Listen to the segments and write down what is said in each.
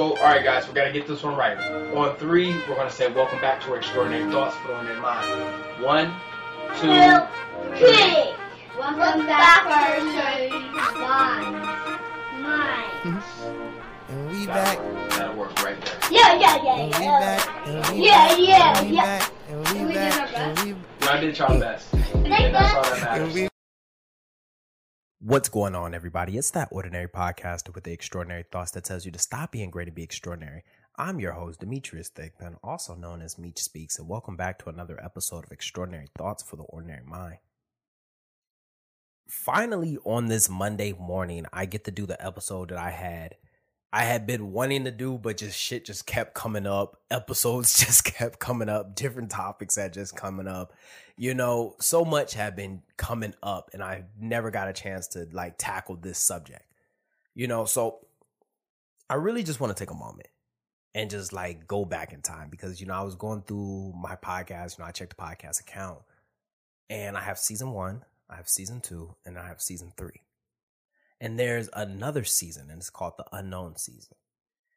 So, all right, guys, we got to get this one right. On three, we're going to say, Welcome back to our Extraordinary Thoughts for on their mind. One, two, three. Welcome back to Mine. Mine. And we back. That'll work right there. Yeah, yeah, yeah, And we yeah. back. And we Yeah, back. yeah, And we yeah. back. And we We did back. our And we Y'all did y'all best. And that's all that matters. and we What's going on, everybody? It's that ordinary podcast with the extraordinary thoughts that tells you to stop being great and be extraordinary. I'm your host, Demetrius Thigpen, also known as Meech Speaks, and welcome back to another episode of Extraordinary Thoughts for the Ordinary Mind. Finally, on this Monday morning, I get to do the episode that I had. I had been wanting to do, but just shit just kept coming up. Episodes just kept coming up. Different topics had just coming up you know, so much had been coming up and I never got a chance to like tackle this subject. You know, so I really just want to take a moment and just like go back in time because you know, I was going through my podcast, you know, I checked the podcast account and I have season 1, I have season 2, and I have season 3. And there's another season and it's called the unknown season.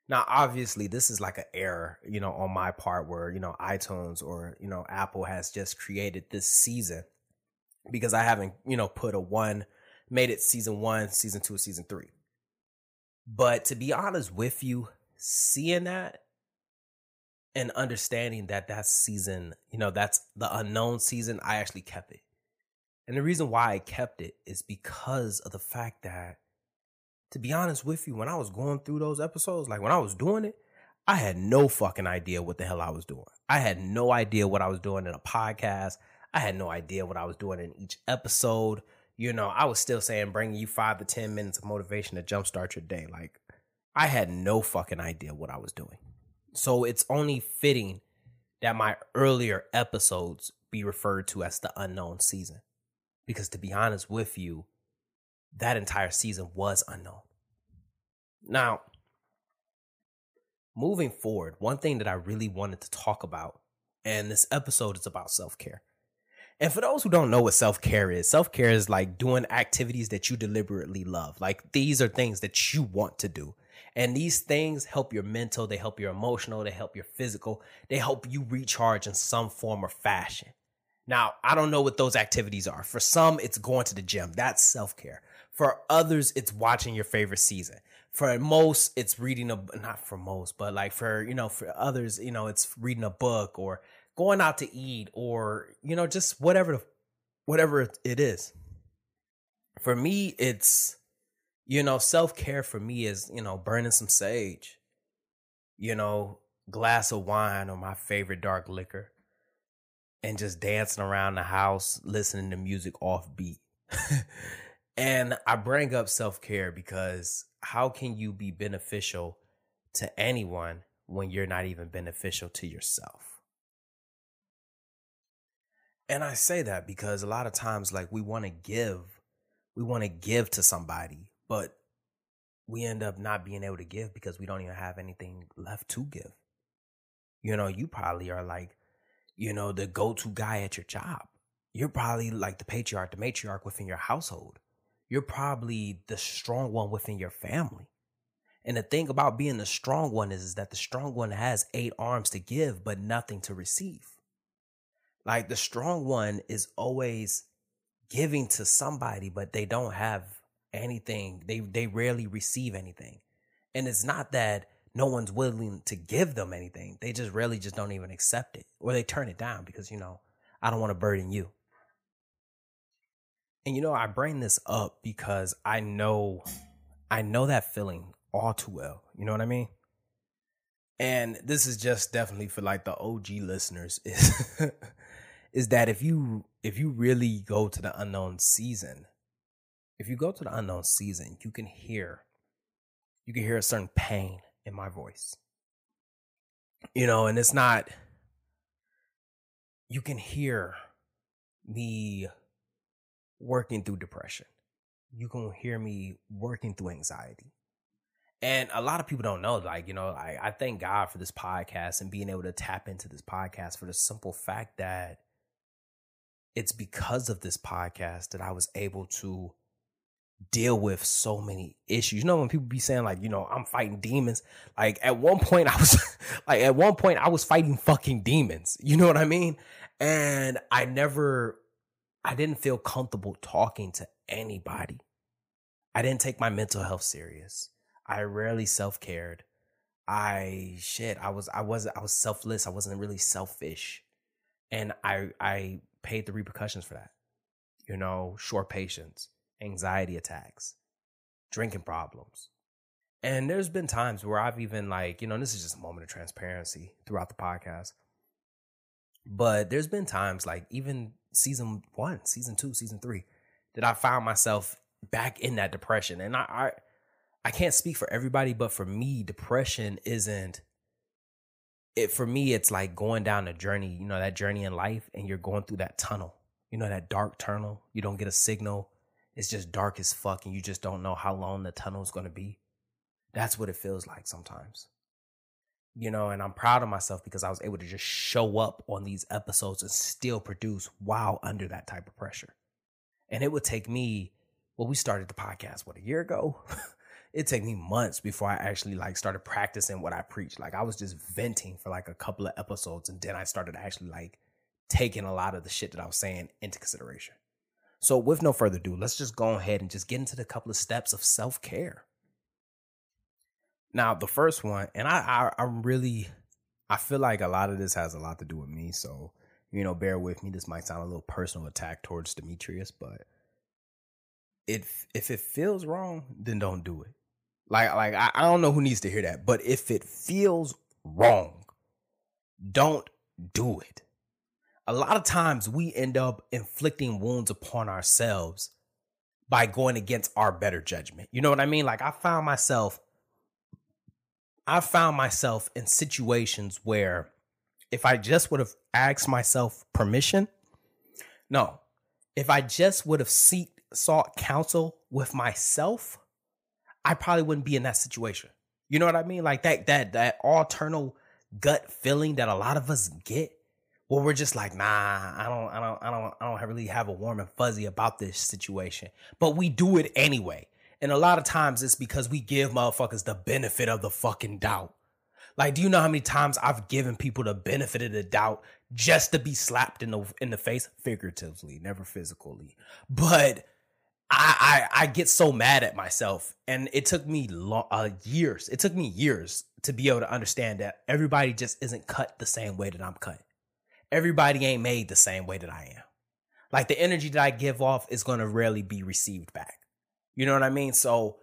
Now, obviously, this is like an error, you know, on my part where, you know, iTunes or, you know, Apple has just created this season because I haven't, you know, put a one, made it season one, season two, season three. But to be honest with you, seeing that and understanding that that season, you know, that's the unknown season, I actually kept it. And the reason why I kept it is because of the fact that to be honest with you, when I was going through those episodes, like when I was doing it, I had no fucking idea what the hell I was doing. I had no idea what I was doing in a podcast. I had no idea what I was doing in each episode. You know, I was still saying bringing you five to 10 minutes of motivation to jumpstart your day. Like, I had no fucking idea what I was doing. So it's only fitting that my earlier episodes be referred to as the unknown season. Because to be honest with you, that entire season was unknown. Now, moving forward, one thing that I really wanted to talk about, and this episode is about self care. And for those who don't know what self care is, self care is like doing activities that you deliberately love. Like these are things that you want to do. And these things help your mental, they help your emotional, they help your physical, they help you recharge in some form or fashion. Now, I don't know what those activities are. For some, it's going to the gym. That's self care. For others, it's watching your favorite season. For most, it's reading a not for most, but like for you know, for others, you know, it's reading a book or going out to eat or you know, just whatever whatever it is. For me, it's you know, self care for me is you know, burning some sage, you know, glass of wine or my favorite dark liquor, and just dancing around the house, listening to music off beat. And I bring up self care because how can you be beneficial to anyone when you're not even beneficial to yourself? And I say that because a lot of times, like, we want to give, we want to give to somebody, but we end up not being able to give because we don't even have anything left to give. You know, you probably are like, you know, the go to guy at your job. You're probably like the patriarch, the matriarch within your household you're probably the strong one within your family. And the thing about being the strong one is, is that the strong one has eight arms to give, but nothing to receive. Like the strong one is always giving to somebody, but they don't have anything. They they rarely receive anything. And it's not that no one's willing to give them anything. They just really just don't even accept it. Or they turn it down because, you know, I don't want to burden you. And you know, I bring this up because I know I know that feeling all too well. You know what I mean? And this is just definitely for like the OG listeners is is that if you if you really go to the unknown season, if you go to the unknown season, you can hear you can hear a certain pain in my voice. You know, and it's not you can hear me working through depression. You can hear me working through anxiety. And a lot of people don't know, like, you know, I, I thank God for this podcast and being able to tap into this podcast for the simple fact that it's because of this podcast that I was able to deal with so many issues. You know, when people be saying, like, you know, I'm fighting demons, like at one point I was like at one point I was fighting fucking demons. You know what I mean? And I never I didn't feel comfortable talking to anybody. I didn't take my mental health serious. I rarely self-cared. I shit, I was I was I was selfless. I wasn't really selfish. And I I paid the repercussions for that. You know, short patience, anxiety attacks, drinking problems. And there's been times where I've even like, you know, this is just a moment of transparency throughout the podcast. But there's been times like even season one, season two, season three, that I found myself back in that depression. And I, I I can't speak for everybody, but for me, depression isn't it for me, it's like going down a journey, you know, that journey in life, and you're going through that tunnel, you know, that dark tunnel. You don't get a signal. It's just dark as fuck, and you just don't know how long the tunnel is going to be. That's what it feels like sometimes. You know, and I'm proud of myself because I was able to just show up on these episodes and still produce while under that type of pressure. And it would take me, well, we started the podcast, what, a year ago? it took me months before I actually like started practicing what I preach. Like I was just venting for like a couple of episodes and then I started actually like taking a lot of the shit that I was saying into consideration. So with no further ado, let's just go ahead and just get into the couple of steps of self-care. Now, the first one, and I, I I'm really I feel like a lot of this has a lot to do with me, so you know, bear with me. This might sound a little personal attack towards Demetrius, but if if it feels wrong, then don't do it. Like, like I, I don't know who needs to hear that, but if it feels wrong, don't do it. A lot of times we end up inflicting wounds upon ourselves by going against our better judgment. You know what I mean? Like I found myself I found myself in situations where if I just would have asked myself permission, no. If I just would have sought counsel with myself, I probably wouldn't be in that situation. You know what I mean? Like that that that alternate gut feeling that a lot of us get where we're just like, nah, I don't, I don't, I don't, I don't really have a warm and fuzzy about this situation. But we do it anyway. And a lot of times it's because we give motherfuckers the benefit of the fucking doubt. Like, do you know how many times I've given people the benefit of the doubt just to be slapped in the in the face, figuratively, never physically. But I, I, I get so mad at myself, and it took me uh, years. It took me years to be able to understand that everybody just isn't cut the same way that I'm cut. Everybody ain't made the same way that I am. Like the energy that I give off is gonna rarely be received back. You know what I mean? So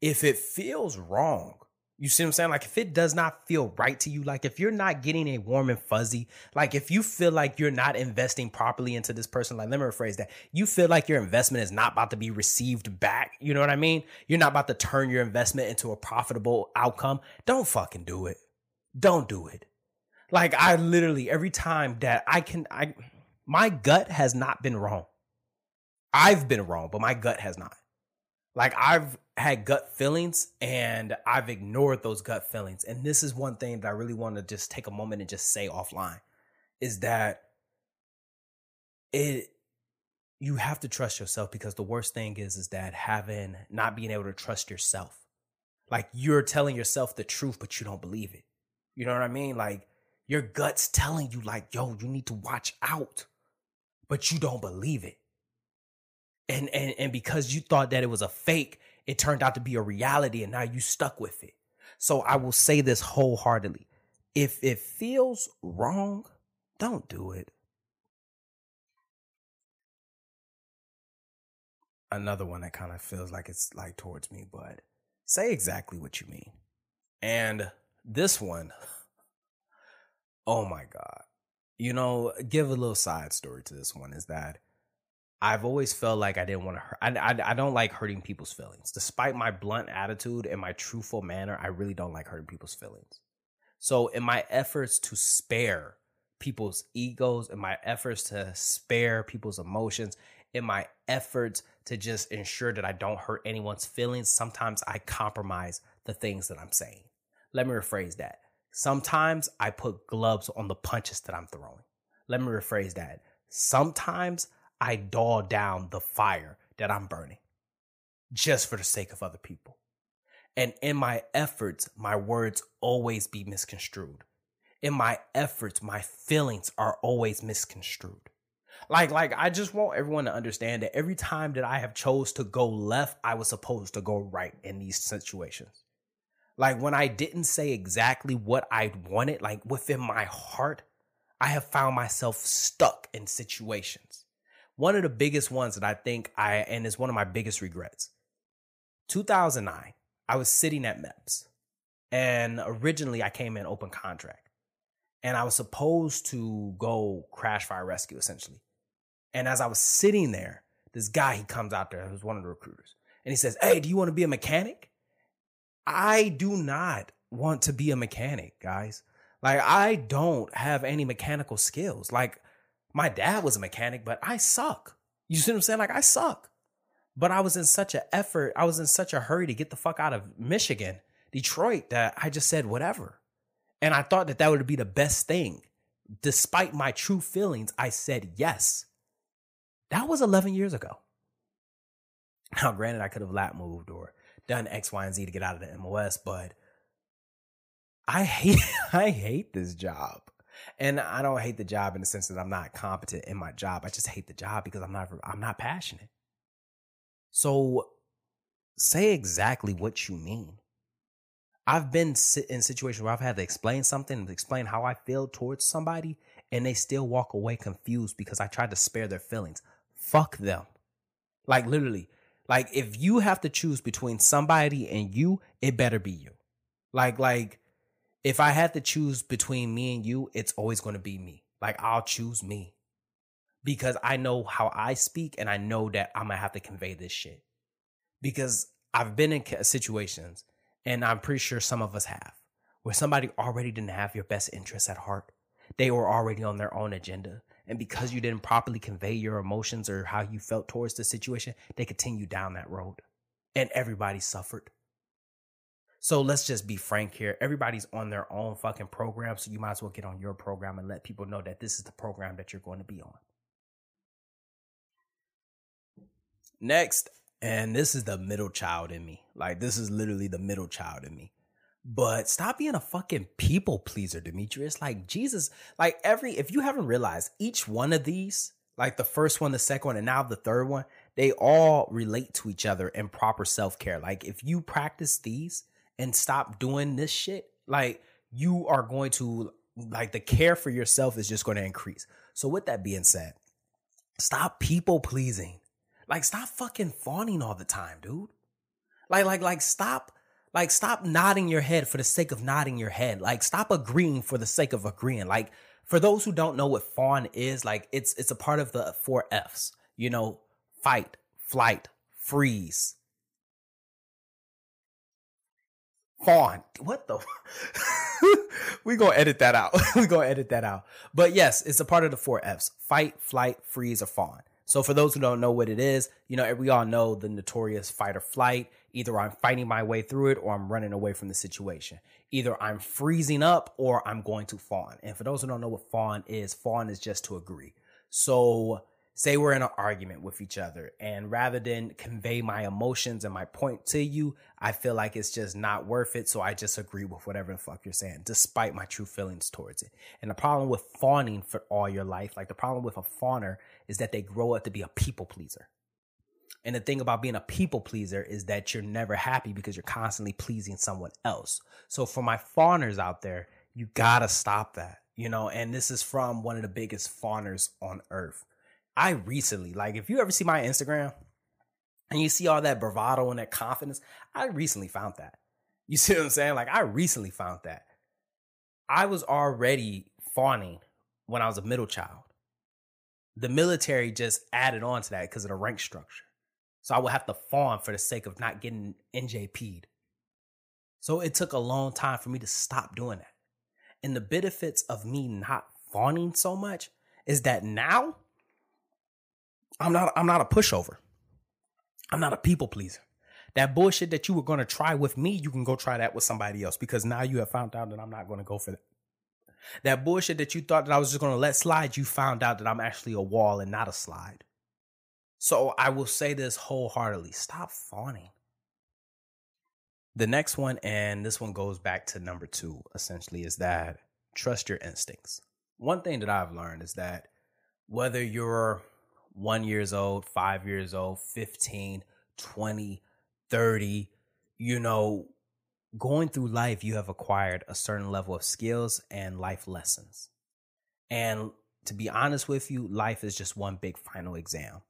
if it feels wrong, you see what I'm saying? Like if it does not feel right to you, like if you're not getting a warm and fuzzy, like if you feel like you're not investing properly into this person, like let me rephrase that. You feel like your investment is not about to be received back. You know what I mean? You're not about to turn your investment into a profitable outcome. Don't fucking do it. Don't do it. Like I literally every time that I can I my gut has not been wrong. I've been wrong, but my gut has not. Like I've had gut feelings and I've ignored those gut feelings. And this is one thing that I really want to just take a moment and just say offline is that it you have to trust yourself because the worst thing is is that having not being able to trust yourself. Like you're telling yourself the truth but you don't believe it. You know what I mean? Like your gut's telling you like, "Yo, you need to watch out." But you don't believe it. And and and because you thought that it was a fake it turned out to be a reality and now you stuck with it. So i will say this wholeheartedly. If it feels wrong don't do it. Another one that kind of feels like it's like towards me but say exactly what you mean. And this one oh my god you know give a little side story to this one is that I've always felt like I didn't want to hurt. I, I, I don't like hurting people's feelings. Despite my blunt attitude and my truthful manner, I really don't like hurting people's feelings. So, in my efforts to spare people's egos, in my efforts to spare people's emotions, in my efforts to just ensure that I don't hurt anyone's feelings, sometimes I compromise the things that I'm saying. Let me rephrase that. Sometimes I put gloves on the punches that I'm throwing. Let me rephrase that. Sometimes I dull down the fire that I'm burning. just for the sake of other people. And in my efforts, my words always be misconstrued. In my efforts, my feelings are always misconstrued. Like, like I just want everyone to understand that every time that I have chose to go left, I was supposed to go right in these situations. Like when I didn't say exactly what I wanted, like within my heart, I have found myself stuck in situations. One of the biggest ones that I think I, and is one of my biggest regrets. 2009, I was sitting at MEPS and originally I came in open contract and I was supposed to go crash fire rescue essentially. And as I was sitting there, this guy, he comes out there, who's one of the recruiters, and he says, Hey, do you want to be a mechanic? I do not want to be a mechanic, guys. Like, I don't have any mechanical skills. Like, my dad was a mechanic, but I suck. You see what I'm saying? Like, I suck. But I was in such an effort, I was in such a hurry to get the fuck out of Michigan, Detroit, that I just said whatever. And I thought that that would be the best thing. Despite my true feelings, I said yes. That was 11 years ago. Now, granted, I could have lat moved or done X, Y, and Z to get out of the MOS, but I hate I hate this job. And I don't hate the job in the sense that I'm not competent in my job. I just hate the job because I'm not I'm not passionate. So say exactly what you mean. I've been in situations where I've had to explain something, explain how I feel towards somebody, and they still walk away confused because I tried to spare their feelings. Fuck them. Like literally, like if you have to choose between somebody and you, it better be you. Like like if I had to choose between me and you, it's always going to be me. Like I'll choose me because I know how I speak and I know that I'm going to have to convey this shit. Because I've been in situations and I'm pretty sure some of us have where somebody already didn't have your best interests at heart. They were already on their own agenda. And because you didn't properly convey your emotions or how you felt towards the situation, they continue down that road. And everybody suffered. So let's just be frank here. Everybody's on their own fucking program. So you might as well get on your program and let people know that this is the program that you're going to be on. Next, and this is the middle child in me. Like, this is literally the middle child in me. But stop being a fucking people pleaser, Demetrius. Like Jesus, like every if you haven't realized, each one of these, like the first one, the second one, and now the third one, they all relate to each other in proper self-care. Like if you practice these and stop doing this shit, like you are going to like the care for yourself is just going to increase. So with that being said, stop people pleasing. Like stop fucking fawning all the time, dude. Like like like stop like, stop nodding your head for the sake of nodding your head. Like, stop agreeing for the sake of agreeing. Like, for those who don't know what fawn is, like, it's it's a part of the four F's. You know, fight, flight, freeze. Fawn. What the? we gonna edit that out. we gonna edit that out. But yes, it's a part of the four F's: fight, flight, freeze, or fawn. So for those who don't know what it is, you know, we all know the notorious fight or flight. Either I'm fighting my way through it or I'm running away from the situation. Either I'm freezing up or I'm going to fawn. And for those who don't know what fawn is, fawn is just to agree. So say we're in an argument with each other and rather than convey my emotions and my point to you, I feel like it's just not worth it. So I just agree with whatever the fuck you're saying, despite my true feelings towards it. And the problem with fawning for all your life, like the problem with a fawner is that they grow up to be a people pleaser. And the thing about being a people pleaser is that you're never happy because you're constantly pleasing someone else. So for my fawners out there, you gotta stop that, you know, and this is from one of the biggest fawners on earth. I recently, like, if you ever see my Instagram and you see all that bravado and that confidence, I recently found that. You see what I'm saying? Like, I recently found that. I was already fawning when I was a middle child. The military just added on to that because of the rank structure. So I would have to fawn for the sake of not getting NJP'd. So it took a long time for me to stop doing that. And the benefits of me not fawning so much is that now I'm not I'm not a pushover. I'm not a people pleaser. That bullshit that you were to try with me, you can go try that with somebody else because now you have found out that I'm not to go for that. That bullshit that you thought that I was just to let slide, you found out that I'm actually a wall and not a slide. So I will say this wholeheartedly stop fawning. The next one, and this one goes back to number two, essentially, is that trust your instincts. One thing that I've learned is that whether you're one years old, five years old, 15, 20, 30, you know, going through life, you have acquired a certain level of skills and life lessons. And to be honest with you, life is just one big final exam.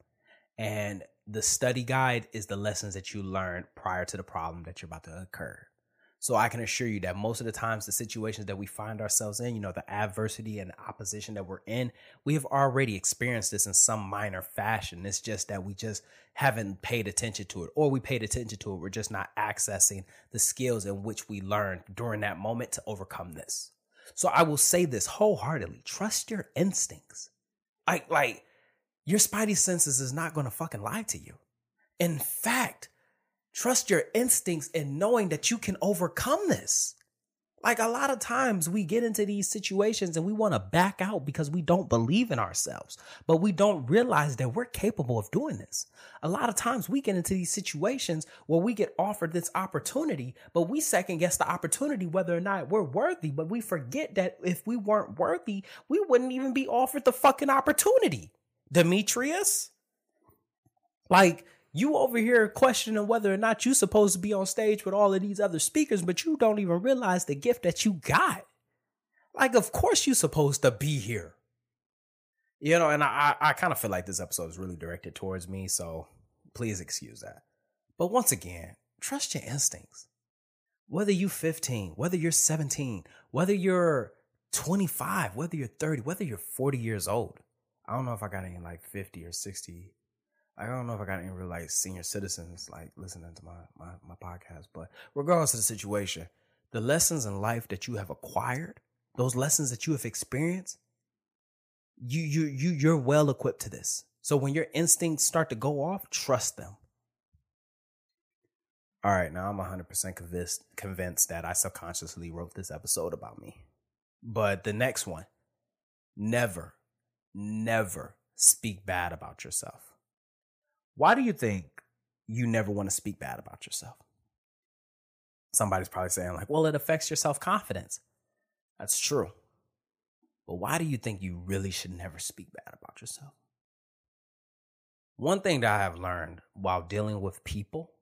And the study guide is the lessons that you learned prior to the problem that you're about to occur. So I can assure you that most of the times, the situations that we find ourselves in, you know, the adversity and opposition that we're in, we have already experienced this in some minor fashion. It's just that we just haven't paid attention to it, or we paid attention to it. We're just not accessing the skills in which we learned during that moment to overcome this. So I will say this wholeheartedly trust your instincts. Like, like, your spidey senses is not going to fucking lie to you. In fact, trust your instincts in knowing that you can overcome this. Like a lot of times we get into these situations and we want to back out because we don't believe in ourselves, but we don't realize that we're capable of doing this. A lot of times we get into these situations where we get offered this opportunity, but we second guess the opportunity whether or not we're worthy, but we forget that if we weren't worthy, we wouldn't even be offered the fucking opportunity. Demetrius? Like, you over here questioning whether or not you're supposed to be on stage with all of these other speakers, but you don't even realize the gift that you got. Like, of course you're supposed to be here. You know, and I, I kind of feel like this episode is really directed towards me, so please excuse that. But once again, trust your instincts. Whether you're 15, whether you're 17, whether you're 25, whether you're 30, whether you're 40 years old. I don't know if I got any like 50 or 60 I don't know if I got any real like senior citizens like listening to my, my, my podcast, but regardless of the situation, the lessons in life that you have acquired, those lessons that you have experienced, you you you you're well equipped to this. So when your instincts start to go off, trust them. All right, now I'm 100% convinced convinced that I subconsciously wrote this episode about me. But the next one, never never speak bad about yourself. Why do you think you never want to speak bad about yourself? Somebody's probably saying, like, well, it affects your self confidence. That's true. But why do you think you really should never speak bad about yourself? One thing that I have learned while dealing with people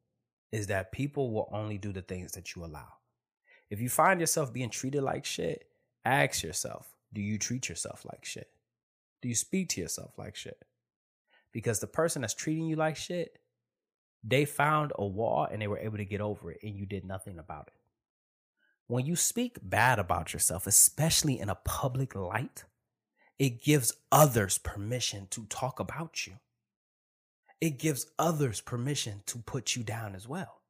is that people will only do the things that you allow. If you find yourself being treated like shit, ask yourself, do you treat yourself like shit? Do you speak to yourself like shit? because the person that's treating you like shit, they found a wall and they were able to get over it and you did nothing about it. When you speak bad about yourself, especially in a public light, it gives others permission to talk about you. It gives others permission to put you down as well.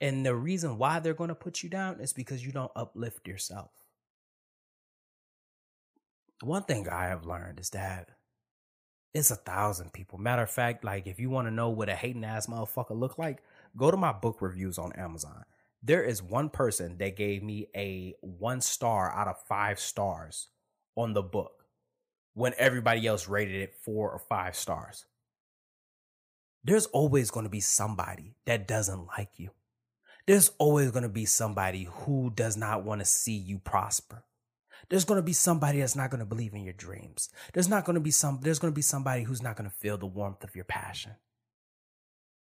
And the reason why they're going to put you down is because you don't uplift yourself. One thing I have learned is that it's a thousand people. Matter of fact, like if you want to know what a hating ass motherfucker look like, go to my book reviews on Amazon. There is one person that gave me a one star out of five stars on the book when everybody else rated it four or five stars. There's always going to be somebody that doesn't like you. There's always going to be somebody who does not want to see you prosper. There's going to be somebody that's not going to believe in your dreams. There's not going to be some there's going to be somebody who's not going to feel the warmth of your passion.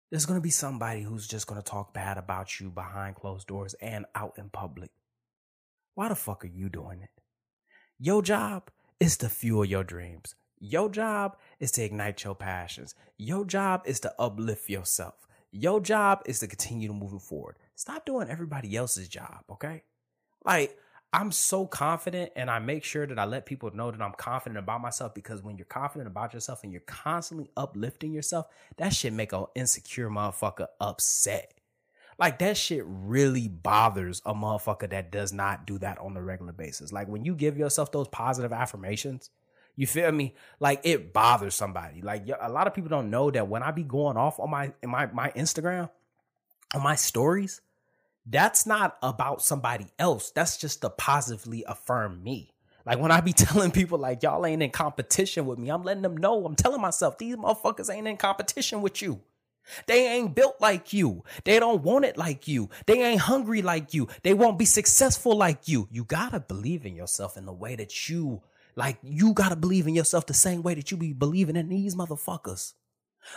There's going to be somebody who's just going to talk bad about you behind closed doors and out in public. Why the fuck are you doing it? Your job is to fuel your dreams. Your job is to ignite your passions. Your job is to uplift yourself. Your job is to continue to move forward. Stop doing everybody else's job, okay? Like, I'm so confident and I make sure that I let people know that I'm confident about myself because when you're confident about yourself and you're constantly uplifting yourself, that shit make an insecure motherfucker upset. Like that shit really bothers a motherfucker that does not do that on a regular basis. Like when you give yourself those positive affirmations, you feel me? Like it bothers somebody. Like a lot of people don't know that when I be going off on my my my Instagram, on my stories, that's not about somebody else. That's just to positively affirm me. Like when I be telling people like y'all ain't in competition with me, I'm letting them know. I'm telling myself these motherfuckers ain't in competition with you. They ain't built like you. They don't want it like you. They ain't hungry like you. They won't be successful like you. You gotta believe in yourself in the way that you like. You gotta believe in yourself the same way that you be believing in these motherfuckers.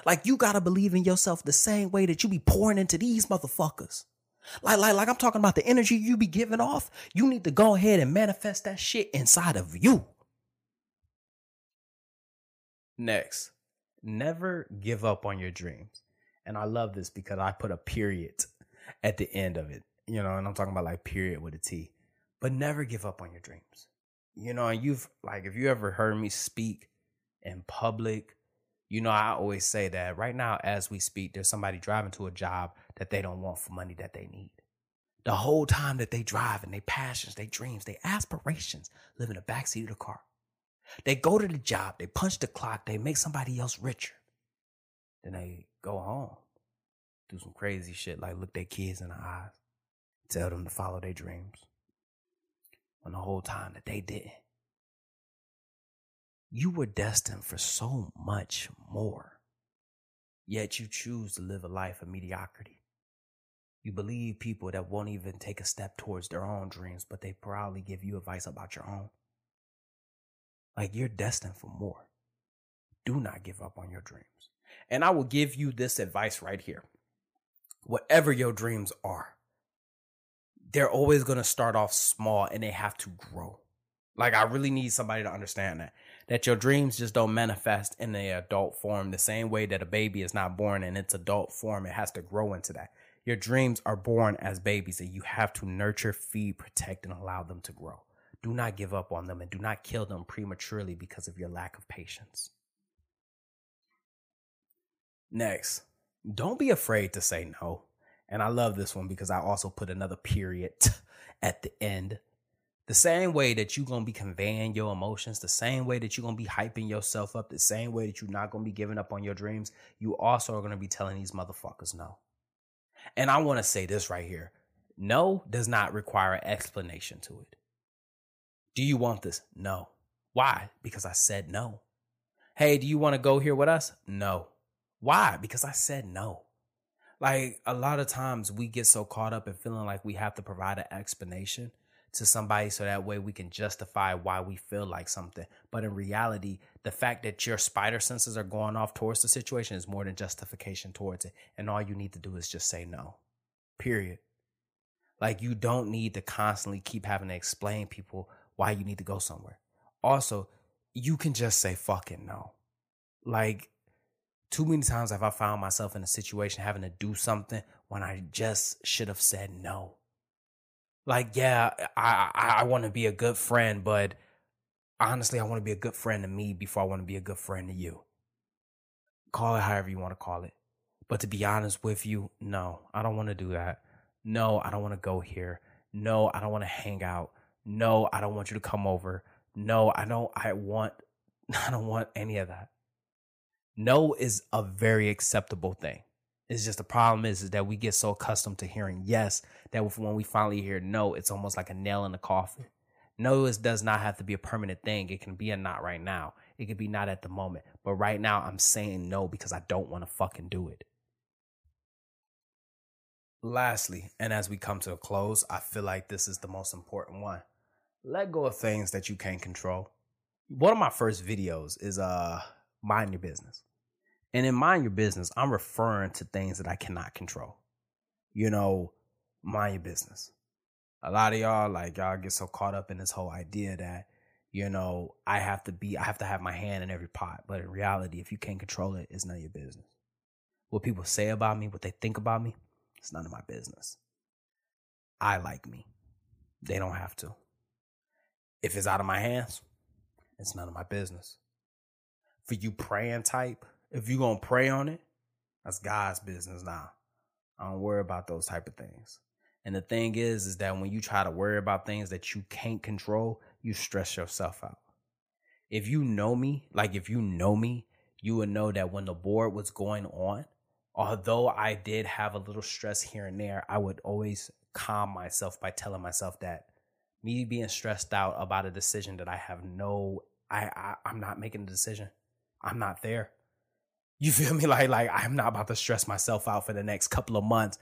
Like you gotta believe in yourself the same way that you be pouring into these motherfuckers. Like, like, like I'm talking about the energy you be giving off. You need to go ahead and manifest that shit inside of you. Next, never give up on your dreams. And I love this because I put a period at the end of it. You know, and I'm talking about like period with a T. But never give up on your dreams. You know, and you've like if you ever heard me speak in public, you know, I always say that right now as we speak, there's somebody driving to a job that they don't want for money that they need. The whole time that they drive and their passions, their dreams, their aspirations live in the backseat of the car. They go to the job, they punch the clock, they make somebody else richer. Then they go home, do some crazy shit like look their kids in the eyes, tell them to follow their dreams. When the whole time that they didn't. You were destined for so much more. Yet you choose to live a life of mediocrity. You believe people that won't even take a step towards their own dreams, but they proudly give you advice about your own. Like you're destined for more. Do not give up on your dreams. And I will give you this advice right here. Whatever your dreams are, they're always going to start off small and they have to grow. Like I really need somebody to understand that that your dreams just don't manifest in the adult form the same way that a baby is not born in its adult form it has to grow into that. Your dreams are born as babies and you have to nurture, feed, protect and allow them to grow. Do not give up on them and do not kill them prematurely because of your lack of patience. Next, don't be afraid to say no. And I love this one because I also put another period at the end. The same way that you're going to be conveying your emotions, the same way that you're going to be hyping yourself up, the same way that you're not going to be giving up on your dreams, you also are going to be telling these motherfuckers no. And I want to say this right here no does not require an explanation to it. Do you want this? No. Why? Because I said no. Hey, do you want to go here with us? No. Why? Because I said no. Like a lot of times we get so caught up in feeling like we have to provide an explanation to somebody so that way we can justify why we feel like something. But in reality, the fact that your spider senses are going off towards the situation is more than justification towards it. And all you need to do is just say no. Period. Like you don't need to constantly keep having to explain people why you need to go somewhere. Also, you can just say fucking no. Like too many times have I found myself in a situation having to do something when I just should have said no. Like, yeah, I I, I want to be a good friend, but honestly, I want to be a good friend to me before I want to be a good friend to you. Call it however you want to call it. But to be honest with you, no, I don't want to do that. No, I don't want to go here. No, I don't want to hang out. No, I don't want you to come over. No, I don't I want I don't want any of that no is a very acceptable thing. It's just the problem is, is that we get so accustomed to hearing yes that when we finally hear no, it's almost like a nail in the coffin. No is, does not have to be a permanent thing. It can be a not right now. It could be not at the moment. But right now, I'm saying no because I don't want to fucking do it. Lastly, and as we come to a close, I feel like this is the most important one. Let go of things that you can't control. One of my first videos is uh mind your business. And in mind your business, I'm referring to things that I cannot control. You know, mind your business. A lot of y'all, like, y'all get so caught up in this whole idea that, you know, I have to be, I have to have my hand in every pot. But in reality, if you can't control it, it's none of your business. What people say about me, what they think about me, it's none of my business. I like me. They don't have to. If it's out of my hands, it's none of my business for you praying type, if you gonna pray on it, that's God's business now. I don't worry about those type of things. And the thing is, is that when you try to worry about things that you can't control, you stress yourself out. If you know me, like if you know me, you would know that when the board was going on, although I did have a little stress here and there, I would always calm myself by telling myself that Me being stressed out about a decision that I have no, I, I I'm not making a decision. I'm not there. You feel me? Like like I'm not about to stress myself out for the next couple of months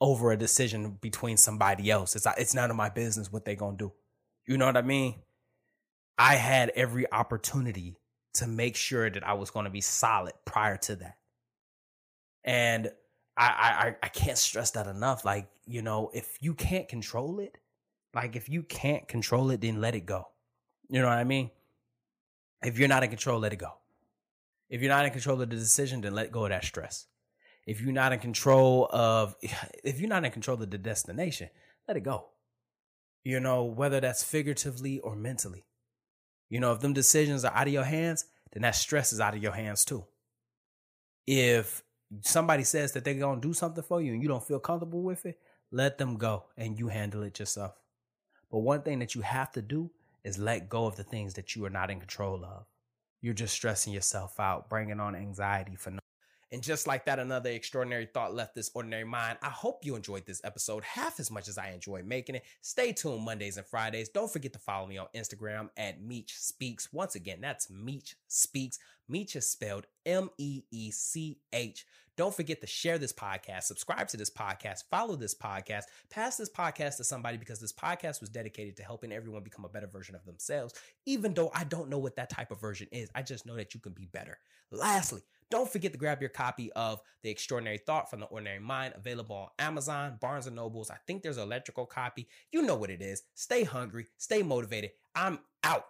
over a decision between somebody else. It's it's none of my business what they gonna do. You know what I mean? I had every opportunity to make sure that I was to be solid prior to that. And I, I I can't stress that enough. Like, you know, if you can't control it, like if you can't control it, then let it go. You know what I mean? If you're not in control, let it go. If you're not in control of the decision, then let go of that stress. If you're not in control of if you're not in control of the destination, let it go. You know, whether that's figuratively or mentally. You know, if them decisions are out of your hands, then that stress is out of your hands too. If somebody says that they're going to do something for you and you don't feel comfortable with it, let them go and you handle it yourself. But one thing that you have to do is let go of the things that you are not in control of. You're just stressing yourself out, bringing on anxiety for no and just like that, another extraordinary thought left this ordinary mind. I hope you enjoyed this episode half as much as I enjoyed making it. Stay tuned Mondays and Fridays. Don't forget to follow me on Instagram at Meech Speaks. Once again, that's Meech Speaks. Meech is spelled M E E C H. Don't forget to share this podcast, subscribe to this podcast, follow this podcast, pass this podcast to somebody because this podcast was dedicated to helping everyone become a better version of themselves. Even though I don't know what that type of version is, I just know that you can be better. Lastly, don't forget to grab your copy of The Extraordinary Thought from the Ordinary Mind, available on Amazon, Barnes and Nobles. I think there's an electrical copy. You know what it is. Stay hungry, stay motivated. I'm out.